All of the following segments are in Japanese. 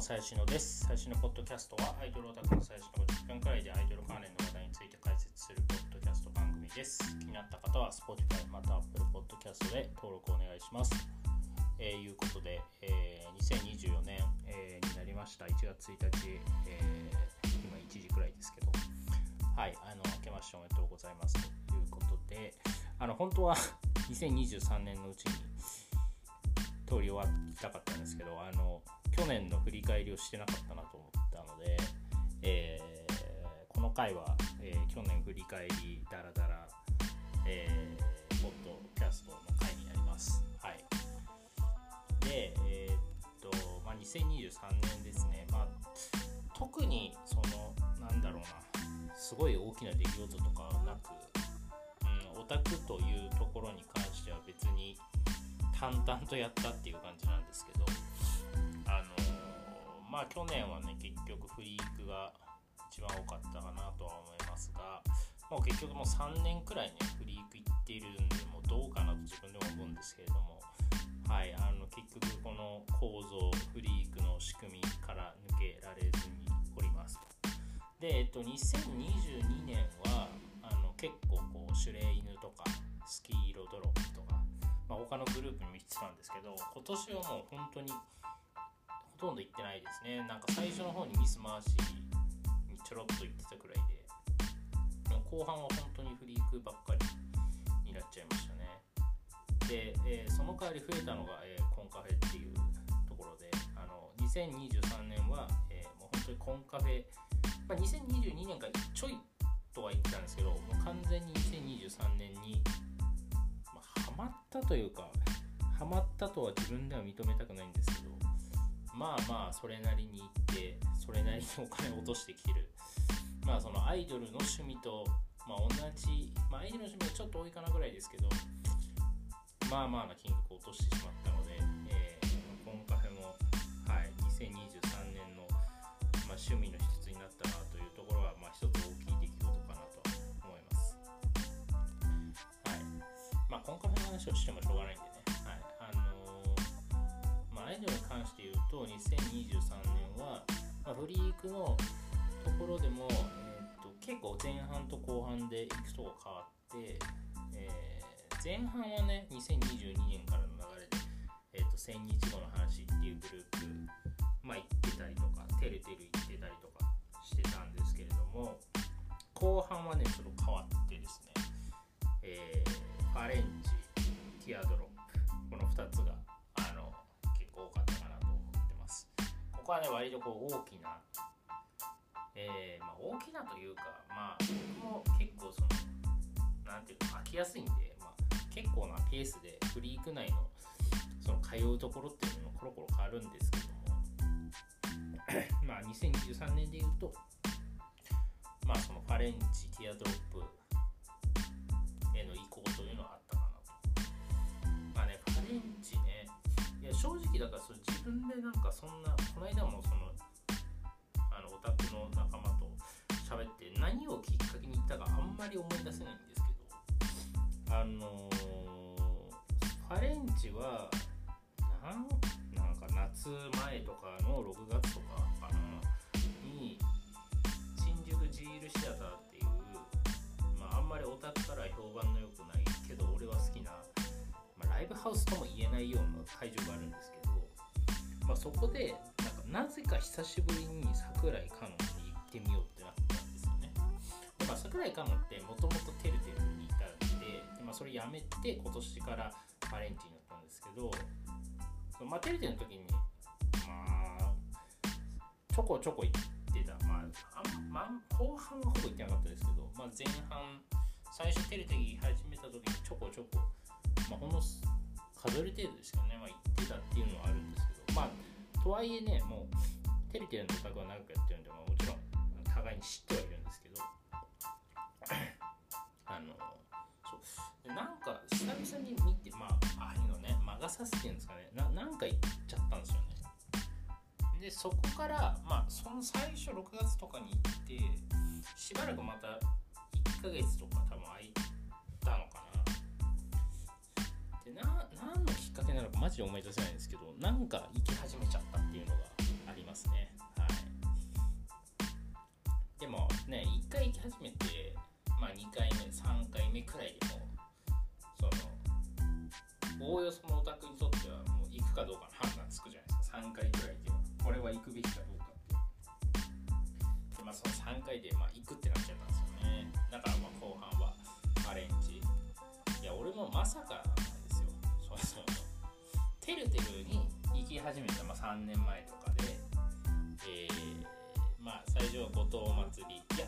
最新のです。最新のポッドキャストはアイドルオタクの最新の10分くらいでアイドル関連の話題について解説するポッドキャスト番組です。気になった方は Spotify また Apple Podcast で登録お願いします。えー、いうことで、えー、2024年、えー、になりました。1月1日、えー、今1時くらいですけど。はいあの明けましておめでとうございますということで。あの本当は2023年のうちに通り終わりたかったんですけどあの去年の振り返りをしてなかったなと思ったので、えー、この回は、えー、去年振り返りダラダラ、えー、ポッドキャストの回になります。はい、で、えー、っと、まあ、2023年ですね、まあ、特にそのなんだろうな。すごい大きな出来事とかはなく、うん、オタクというところに関しては別に淡々とやったっていう感じなんですけどあの、まあ去年はね結局フリークが一番多かったかなとは思いますがもう結局もう3年くらいねフリークいっているんでもうどうかなと自分でも思うんですけれどもはいあの結局この構造フリークの仕組みから抜けられずにおります。でえっと2022年はあの結構こうシュレイ犬とかスキー色ドロップとかまあ、他のグループにも行ってたんですけど今年はもう本当にとんど行ってないですね。なんか最初の方にミス回しにちょろっと行ってたくらいで。もう後半は本当にフリークばっかりになっちゃいましたね。で、えー、その代わり増えたのが、えー、コンカフェっていうところであの2023年は、えー、もう本当にコンカフェ、まあ、2022年からちょいとは言ってたんですけどもう完全に2023年にまったというかハマったとは自分では認めたくないんですけどまあまあそれなりに行ってそれなりにお金を落としてきてるまあそのアイドルの趣味と、まあ、同じ、まあ、アイドルの趣味はちょっと多いかなぐらいですけどまあまあな金額を落としてしまったので、えー、コンカフェも、はい、2023年の、まあ、趣味の一つになったなというところは、まあ、一つ大きい出来事かなと思います。はいまあ、コンカフェ話をしてもしょうがないんでね、はいあのー、まあ、アイドルに関して言うと2023年は、まあ、フリークのところでも、えーと、結構前半と後半でいくとこ変わって、えー、前半はね2022年からの流れで、えーと、1000日後の話っていうグループ、まあ、行ってたりとかてるてる行ってたりとかしてたんですけれども後半はねちょっと変わってですね、えー、ファレンチティアドロこはね割とこう大きなえー、まあ、大きなというかまあ僕も結構その何ていうか飽きやすいんで、まあ、結構なペースでフリーク内のその通うところっていうのもコロコロ変わるんですけどもまあ2023年で言うとまあそのファレンチティアドロップへの移行というのはあったかなと。まあねファレンジねいや正直だからそ自分でなんかそんなこの間もそのあのオタクの仲間と喋って何をきっかけに行ったかあんまり思い出せないんですけどあの、ファレンチはなんなんか夏前とかの6月とかかなに新宿ジールシアターっていう、まあ、あんまりオタクから評判の良くないけど俺は好きなまライブハウスとも言えないような会場があるんですけど、まあ、そこでなんかなぜか久しぶりに桜井香音に行ってみようってなったんですよね。まあ、桜井香音ってもともとてるてるにいたんでで、まあ、それやめて今年からアレンジになったんですけど、まあ、てるてるの時にまあちょこちょこ行ってた、まあ、あまあ、後半はほぼ行ってなかったですけど、まあ、前半最初テレテレ始めた時にちょこちょこまあ、ほんの数える程度ですけどね、まあ、言ってたっていうのはあるんですけど、まあ、とはいえね、もう、テレテレのオタクは長くやってるんで、まあ、もちろん、互いに知ってはいるんですけど、あの、そう。でなんか、久々に見て、まあ、ああいうのね、魔が差すっていうんですかね、ななんか言っちゃったんですよね。で、そこから、まあ、その最初6月とかに行って、しばらくまた1ヶ月とか多分空いたでな何のきっかけなのかマジで思い出せないんですけどなんか行き始めちゃったっていうのがありますね。はい。でもね1回行き始めてまあ2回目3回目くらいでもそのおおよそのオタクにとってはもう行くかどうかの判断つくじゃないですか。3回くらいではこれは行くべきかどうかって。でまあその3回でまあ行くってなっちゃったんですよね。だからまあ後半はアレンジ。いや俺もまさかそうそう。てるてるに行き始めた、まあ、3年前とかでえー、まあ最初は後藤祭りいや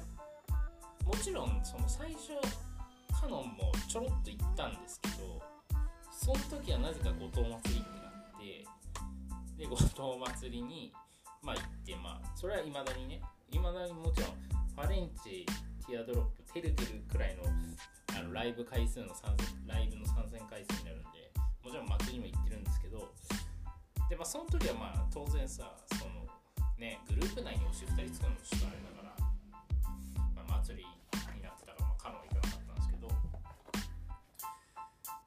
もちろんその最初カノンもちょろっと行ったんですけどその時はなぜか後藤祭りってなってで後藤祭りにまあ行ってまあそれはいまだにねいまだにもちろんファレンチティアドロップてるてるくらいのあのライブ回数の参戦ライブの参戦回数になるんでもちろん祭りにも行ってるんですけどでまあその時はまあ当然さそのねグループ内に推し2人作るのちょっとあれだから、まあ、祭りになってたから、まあ、カノン行かなかったんですけど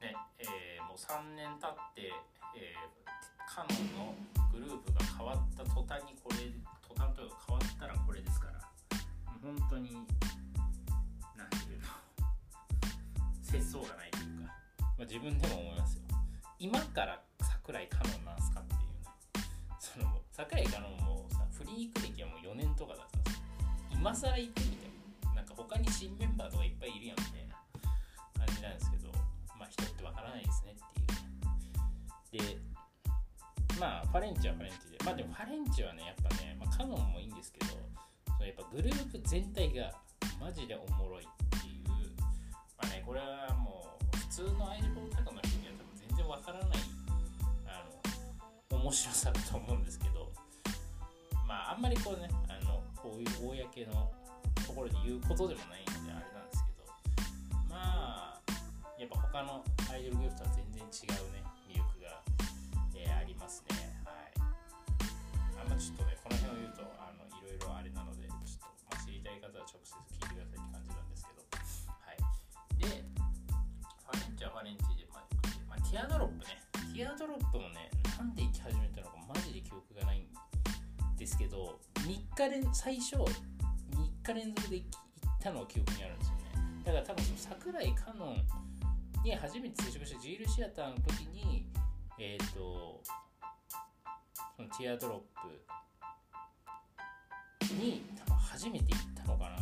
ねえーもう3年経って、えーカノンのグループが変わった途端にこれ途端というか変わったらこれですから本当になんていうの節操がないというか、まあ、自分でも今から桜井かのんなんすかっていうねその桜井かのんもさフリーク歴はもう4年とかだったんですよ今更行ってみてもなんか他に新メンバーとかいっぱいいるやんみたいな感じなんですけどまあ人ってわからないですねっていう。ねでまあファレンチはファレンチでまあでもファレンチはねやっぱね、まあ、カノンもいいんですけどそのやっぱグループ全体がマジでおもろいっていうまあねこれはもう普通のアイドルオタクの人にはわからないあの面白さだと思うんですけどまああんまりこうねあのこういう公のところで言うことでもないのであれなんですけどまあやっぱ他のアイドルグループとは全然違うね魅力が、えーありますね。はい。あんまちょっとねこの辺を言うとあのいろいろあれなのでちょっと、まあ、知りたい方は直接聞いてくださいって感じなんで。ティアドロップね。ティアドロップもねなんで行き始めたのかマジで記憶がないんですけど3日連最初3日連続で行ったのが記憶にあるんですよね。だから多分桜井かのんに初めて接触したジールシアターの時にえっ、とそのティアドロップに多分初めて行ったのかな。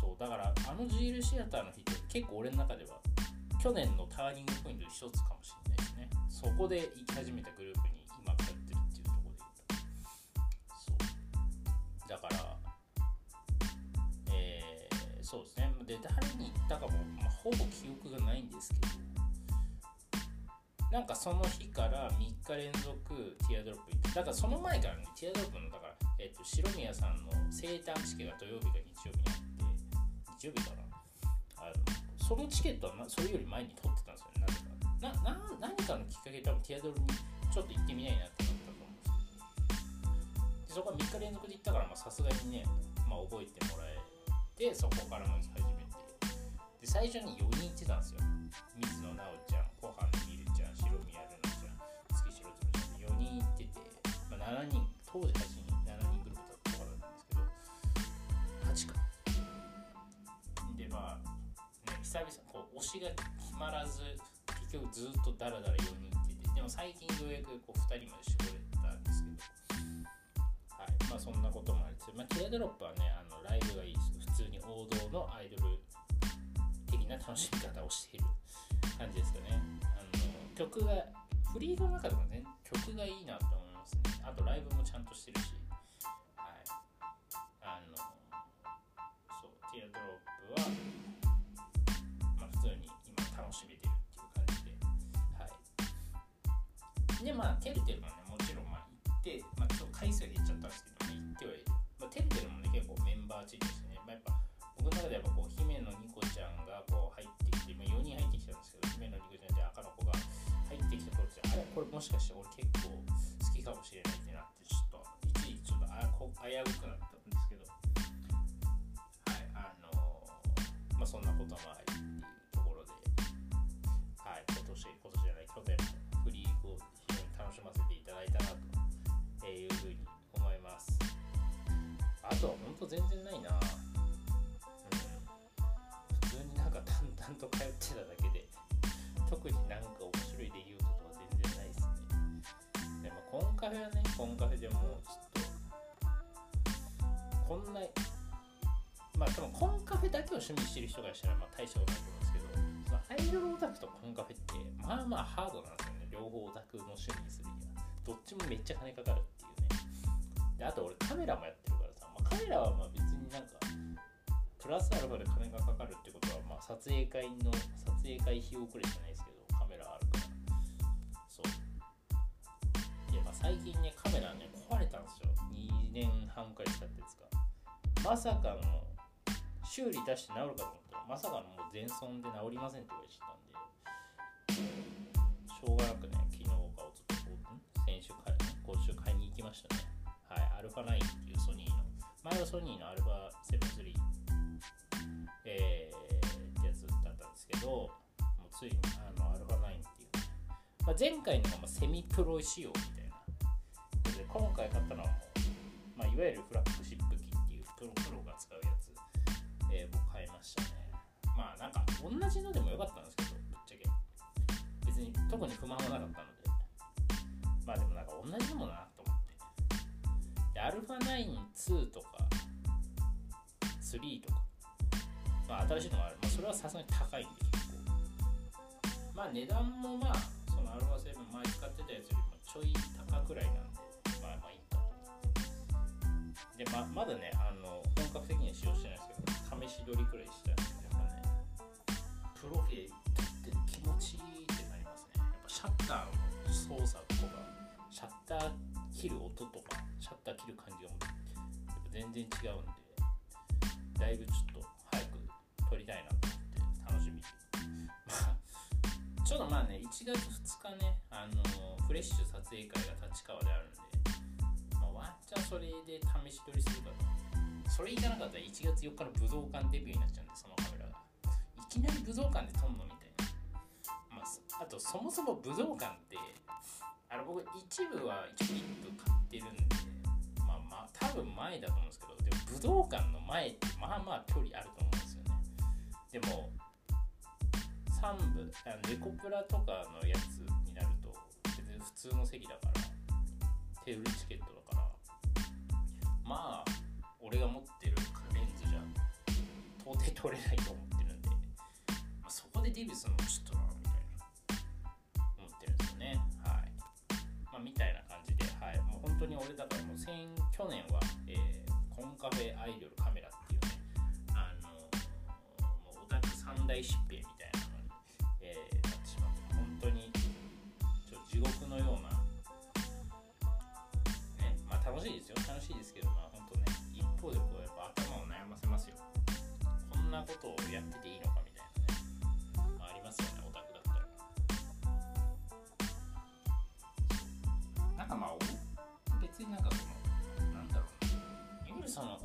そうだからあのジールシアターの日って結構俺の中では去年のターニングポイント一つかもしれないですね。そこで行き始めたグループに今通ってるっていうところでそう。だからえーそうですね。で誰に行ったかも、まあ、ほぼ記憶がないんですけど。なんかその日から3日連続ティアドロップ行ってだからその前からねティアドロップのだから、えっと白宮さんの生誕式が土曜日か日曜日にあって日曜日かな？あのそのチケットはそれより前に取ってたんですよ。ねなぜかなな何かのきっかけで多分ティアドロにちょっと行ってみないなってなったと思うんですけどでそこは3日連続で行ったからまあさすがにね、まあ、覚えてもらえてそこからも行き始めてで最初に4人行ってたんですよ。水野直ちゃん小羽みるちゃん白宮ルナちゃん月白つむちゃん4人行ってて、まあ、7人当時8人久々こう推しが決まらず結局ずっとダラダラ4人っててでも最近ようやくこう2人まで絞れたんですけどはい。まあそんなこともありつつ、まあ、ティアドロップはねあのライブがいいです。普通に王道のアイドル的な楽しみ方をしている感じですかね。あの曲がフリーの中でもね曲がいいなと思いますね。あとライブもちゃんとしてるし。でまあてるてるもねもちろんまあ行ってまあちょっと回数が減っちゃったんですけど、ね、行ってはいる。まあてるてるもね結構メンバーチームですね、まあ、やっぱ僕の中でやっぱこう姫野ニコちゃんがこう入ってきて、まあ、4人入ってきたんですけど姫野ニコちゃんって赤の子が入ってきた頃ってあれこれもしかして俺結構好きかもしれないってなってちょっと一時期ちょっとあこ危うくなっ趣味してる人からしたらまあ大したことないと思うんですけどそのアイドルオタクとコンカフェってまあまあハードなんですよね。両方オタクの趣味にす。るにはどっちもめっちゃ金かかるっていうね。であと俺カメラもやってるからさ、まあ、カメラはまあ別になんかプラスアルファで金がかかるってことは、まあ、撮影会の撮影会費用くらいじゃないですけどカメラあるから。そう。で、まあ、最近ねカメラね壊れたんですよ。2年半くらい使ってですか。まさかの修理出して治るかと思ったらまさかのもう全損で治りませんって言われちゃったんで。しょうがなくね昨日かおとと先週買い今週買いに行きましたね。はいアルファ9っていうソニーの。前はソニーのアルファ7 3えー、ってやつだったんですけどもうついにあのアルファ9っていう、まあ、前回のがまセミプロ仕様みたいな。で今回買ったのは、まあ、いわゆるフラッグシップ機っていうプロプロが使うやつ、えー、僕買いましたね。まあなんか同じのでもよかったんですけどぶっちゃけ。別に特に不満はなかったので。まあでもなんか同じのもなと思って。でアルファ92とか3とか。まあ、新しいのもある、まあ、それはさすがに高いんで結構。まあ値段もまあそのアルファ7前使ってたやつよりもちょい高くらいなんで。まあまあいい。でままだねあの本格的には使用してないですけど試し撮りくらいしたんでやっぱねプロフィー撮って気持ちいいってなりますねやっぱシャッターの操作とかシャッター切る音とかシャッター切る感じがやっぱ全然違うんでだいぶちょっと早く撮りたいなと思って楽しみまあちょっとまあね1月2日ねあのフレッシュ撮影会が立川であるんで、ワンチャンそれで試し撮りするかとそれいかなかったら1月4日の武道館デビューになっちゃうんでそのカメラがいきなり武道館で撮んのみたいな、まあ、あとそもそも武道館ってあの僕一部は一部買ってるんでまあまあ多分前だと思うんですけどでも武道館の前ってまあまあ距離あると思うんですよね。でも3部ネコプラとかのやつになると別に普通の席だからテーブルチケットだから。まあ俺が持ってるレンズじゃ到底取れないと思ってるんで、まあ、そこでデビューするのもちょっとなみたいな思ってるんですよねはいまあみたいな感じではいもう本当に俺だからもう先去年は、えー、コンカフェアイドルカメラっていうねあのもうオタク三大疾病みたいなのに、えー、なってしまって本当にちょっと地獄のようなねまあ楽しいですよ。楽しいですけどなことをやってていいのかみたいなね、まあ、ありますよねオタクだったらなんかまあ別になんかそのなんだろうないわゆるその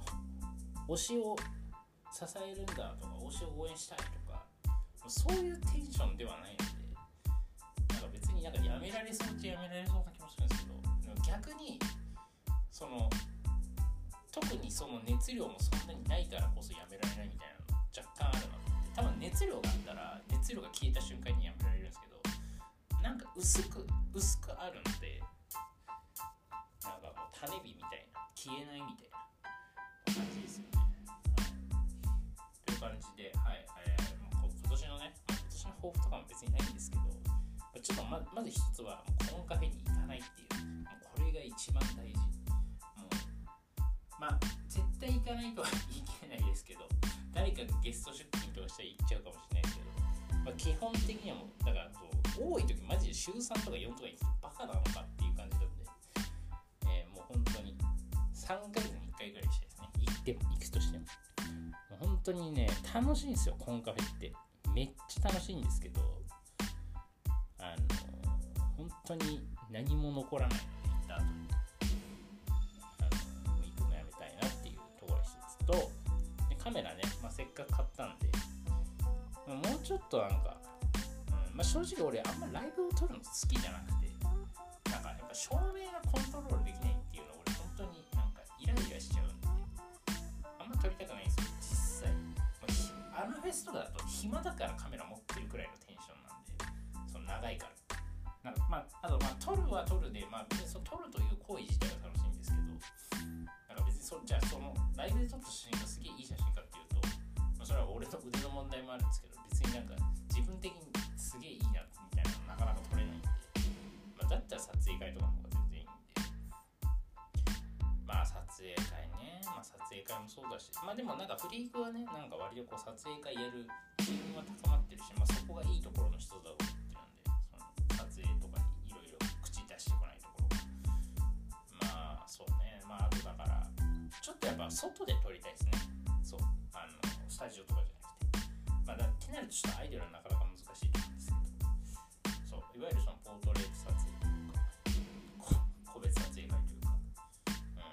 推しを支えるんだとか推しを応援したいとかそういうテンションではないのでなんか別になんかやめられそうっちゃやめられそうな気もするんですけど逆にその特にその熱量もそんなにないからこそやめられないみたいな若干あるなと思って多分熱量があったら熱量が消えた瞬間にやめられるんですけどなんか薄く薄くあるのでなんかもう種火みたいな消えないみたいな感じですよね。はい、という感じで、はいえーもう今年のね、今年の抱負とかも別にないんですけど、ちょっとままず一つはもうコンカフェに行かないっていう、もうこれが一番大事。もうまあ絶対行かないとは言い切れないですけど、誰かがゲスト出勤とかしたら行っちゃうかもしれないですけど、まあ、基本的にはもうだからそう多い時マジで週3とか4とかにバカなのかっていう感じなんで、えーもう本当に3ヶ月に1回ぐらいしたいですね行っても行くとしても。もう本当にね楽しいんですよコンカフェって。めっちゃ楽しいんですけどあの本当に何も残らないので行った後に。メラね、まあ、せっかく買ったんで、まあもうちょっとなんか、うんまあ、正直俺あんまライブを撮るの好きじゃなくて。なんかやっぱ照明がコントロールできないっていうの俺本当になんかイライラしちゃうんで。あんま撮りたくないんですよ実際、まああのフェスとかだと暇だからカメラ持ってるくらいのテンションなんで。その長いから。なんかまああとまあ撮るは撮るでまあ別にその撮るという行為自体は楽しいんですけど。なんか別にそじゃあそのライブで撮った写真がすげえいい写真れは俺の腕の問題もあるんですけど別になんか自分的にすげえいいなみたいなのなかなか撮れないんで、まあ、だったら撮影会とかの方が全然いいんでまあ撮影会ねまあ撮影会もそうだしまあでもなんかフリークはねなんか割とこう撮影会やる自分は高まってるし、まあ、そこがいいところの一つだと思ってるんでその撮影とかにいろいろ口出してこないところ。まあそうね。まああとだからちょっとやっぱ外で撮りたいですね。そう。あのスタジオとかじゃなくて。まあだってなるとちょっとアイドルはなかなか難しいと思うんですけど。そういわゆるそのポートレート撮影というか個別撮影会というか。うん。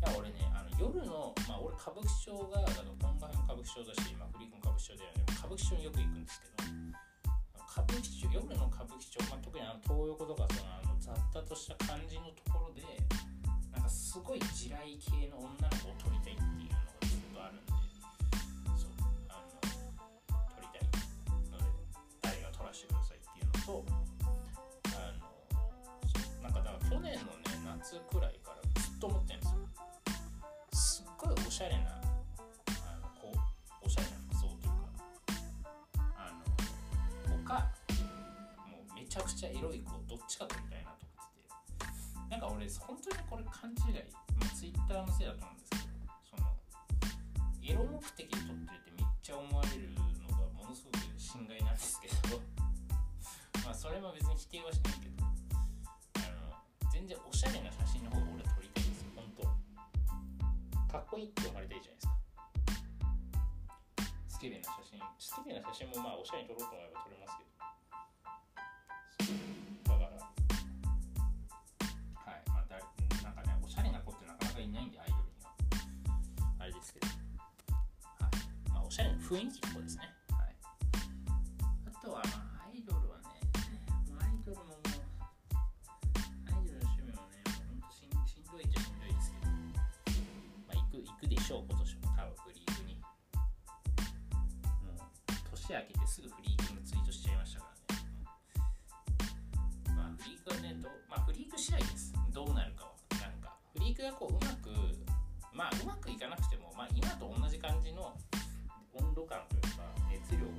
いや俺ねあの夜のまあ俺歌舞伎町があの本場の歌舞伎町だし、まあ、フリークも歌舞伎町ではね。歌舞伎町によく行くんですけど。歌舞伎町夜の歌舞伎町、まあ、特にあの東横とかそのあの雑多とした感じのところでなんかすごい地雷系の女の子を撮りたいっていうのがずっとあるんでらせてくださいっていうのとあのなんかだから去年のね夏くらいからずっと思ってるんですよ。すっごいおしゃれなあのこうおしゃれな服装というかあの他もうめちゃくちゃエロい子どっちか撮りたいなと思っててなんか俺本当にこれ勘違い、まあ、ツイッターのせいだと思うんですけどそのエロ目的で撮ってるってめっちゃ思われる定はしないけどあの全然おしゃれな写真の方が俺撮りたいですよ本当。かっこいいって思われたいじゃないですか。スケベな写真。スケベな写真もまあおしゃれに撮ろうと思えば撮れますけど。だから。はい。まあだなんかねおしゃれな子ってなかなかいないんでアイドルには。あれですけど。はい。まあおしゃれな雰囲気の子ですね。年明けてすぐフリークのツイートしちゃいましたからね。まあフリークはねどまあフリーク次第です。どうなるかは。なんかフリークがこううまくまあうまくいかなくてもまあ今と同じ感じの温度感というか熱量の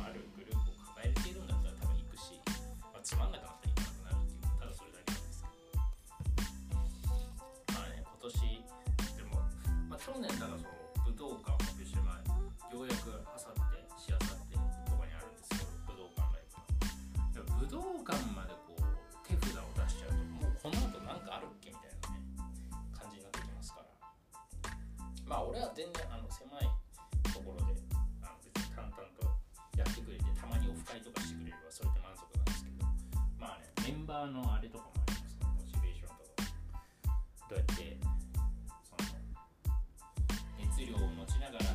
あるグループを抱えているんだったら多分行くし、まあ、つまんなくなったら行かなくなるっていうただそれだけなんですけど。まあね今年でも、まあ、去年だらその武道館を発表して前ようやくブがでも武道館までこう手札を出しちゃうともうこの後なんかあるっけみたいなね感じになってきますからまあ俺は全然あの狭いところであの別に淡々とやってくれてたまにオフ会とかしてくれればそれで満足なんですけど。まあねメンバーのあれとかもありますねモチベーションとかどうやってその熱量を持ちながら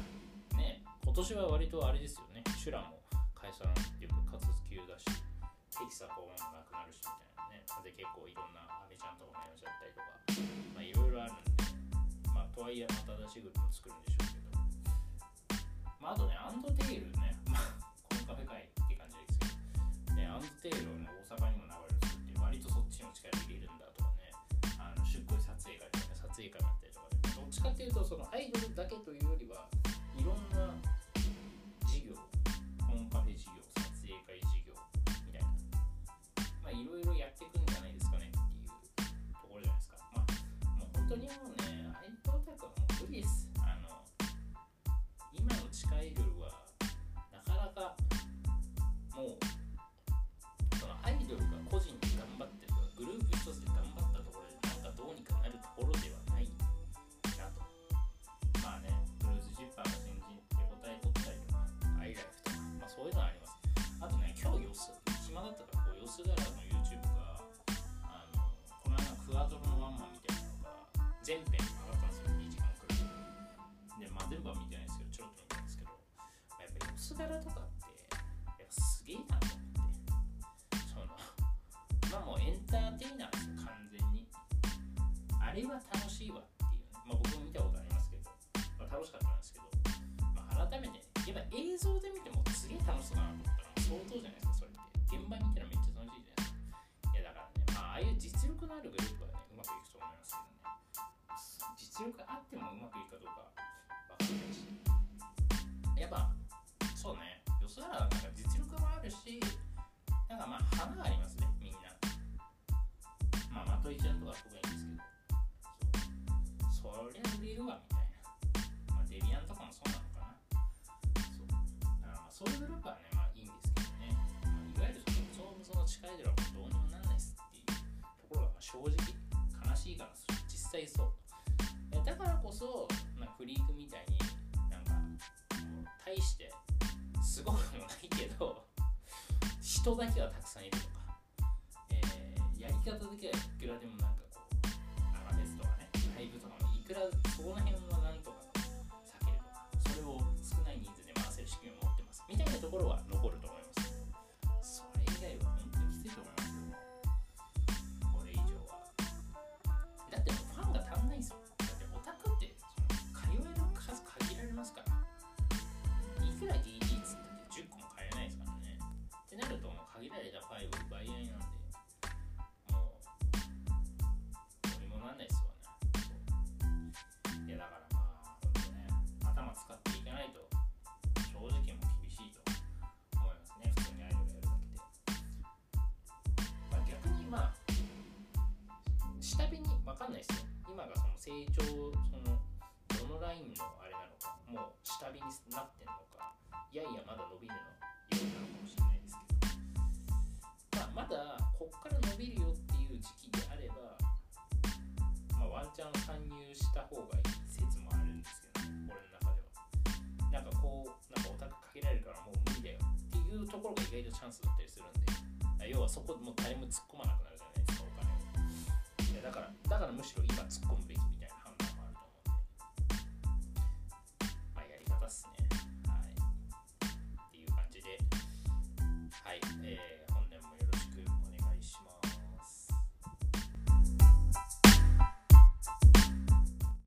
ね今年は割とあれですよね。修羅も解散っていうか活休だし。テキサコもなくなるしみたいなね。で結構いろんなアメちゃんとかもやめちゃったりとか。まあいろいろあるんでまあとはいえまた新しいグループも作るんでしょうけど。まああとねアンドテイルね。まあこのカフェ会って感じですけど。ねアンドテイルをね大阪にも流れるって割とそっちにも力入れるんだとかね。あの出向撮影会とかね撮影会もやったりとかね。どっちかっていうとそのアイドルだけというよりはいろんなまあいろいろやっていくんじゃないですかねっていうところじゃないですか。まあもう本当にもうねアイドルオタクはもう無理ですあの今の地下アイドルはなかなかもうそのアイドルが個人で頑張ってるとかグループ一つで頑張ったところでなんかどうにかなるところではないなとまあねブルースジッパーが新人で答え取ったりとかアイライフとかまあそういうのはあります。あとね今日よす暇だったからこう吉田ら前編。まあ花がありますねみんなまあまといちゃんとか特にですけどそうそりゃ売れるわみたいなまあデビアンとかもそうなのかなそうだからまあそういうグループはねまあいいんですけどね、まあ、いわゆるそのその地下アイドルはもうどうにもなんないっすっていうところがまあ正直悲しいから実際そうだからこそ、まあ、フリークみたいになんか大してすごくもないけど人だけはたくさんいるとか、えーやり方だけはいくらでもなんかこうアラベスとかねライブとかもいくらそこら辺はなんとか避けるとかそれを少ない人数で回せる仕組みを持ってます。みたいなところは残る。ないですよ今がその成長そのどのラインのあれなのかもう下火になってんのか。いやいやまだ伸びるのようなのかもしれないですけど。まあまだこっから伸びるよっていう時期であればまあワンチャン参入した方がいい説もあるんですけど、ね、俺の中では。なんかこうなんかオタクかけられるからもう無理だよっていうところが意外とチャンスだったりするんで要はそこもう誰も突っ込まなくなる。だからだからむしろ今突っ込むべきみたいな。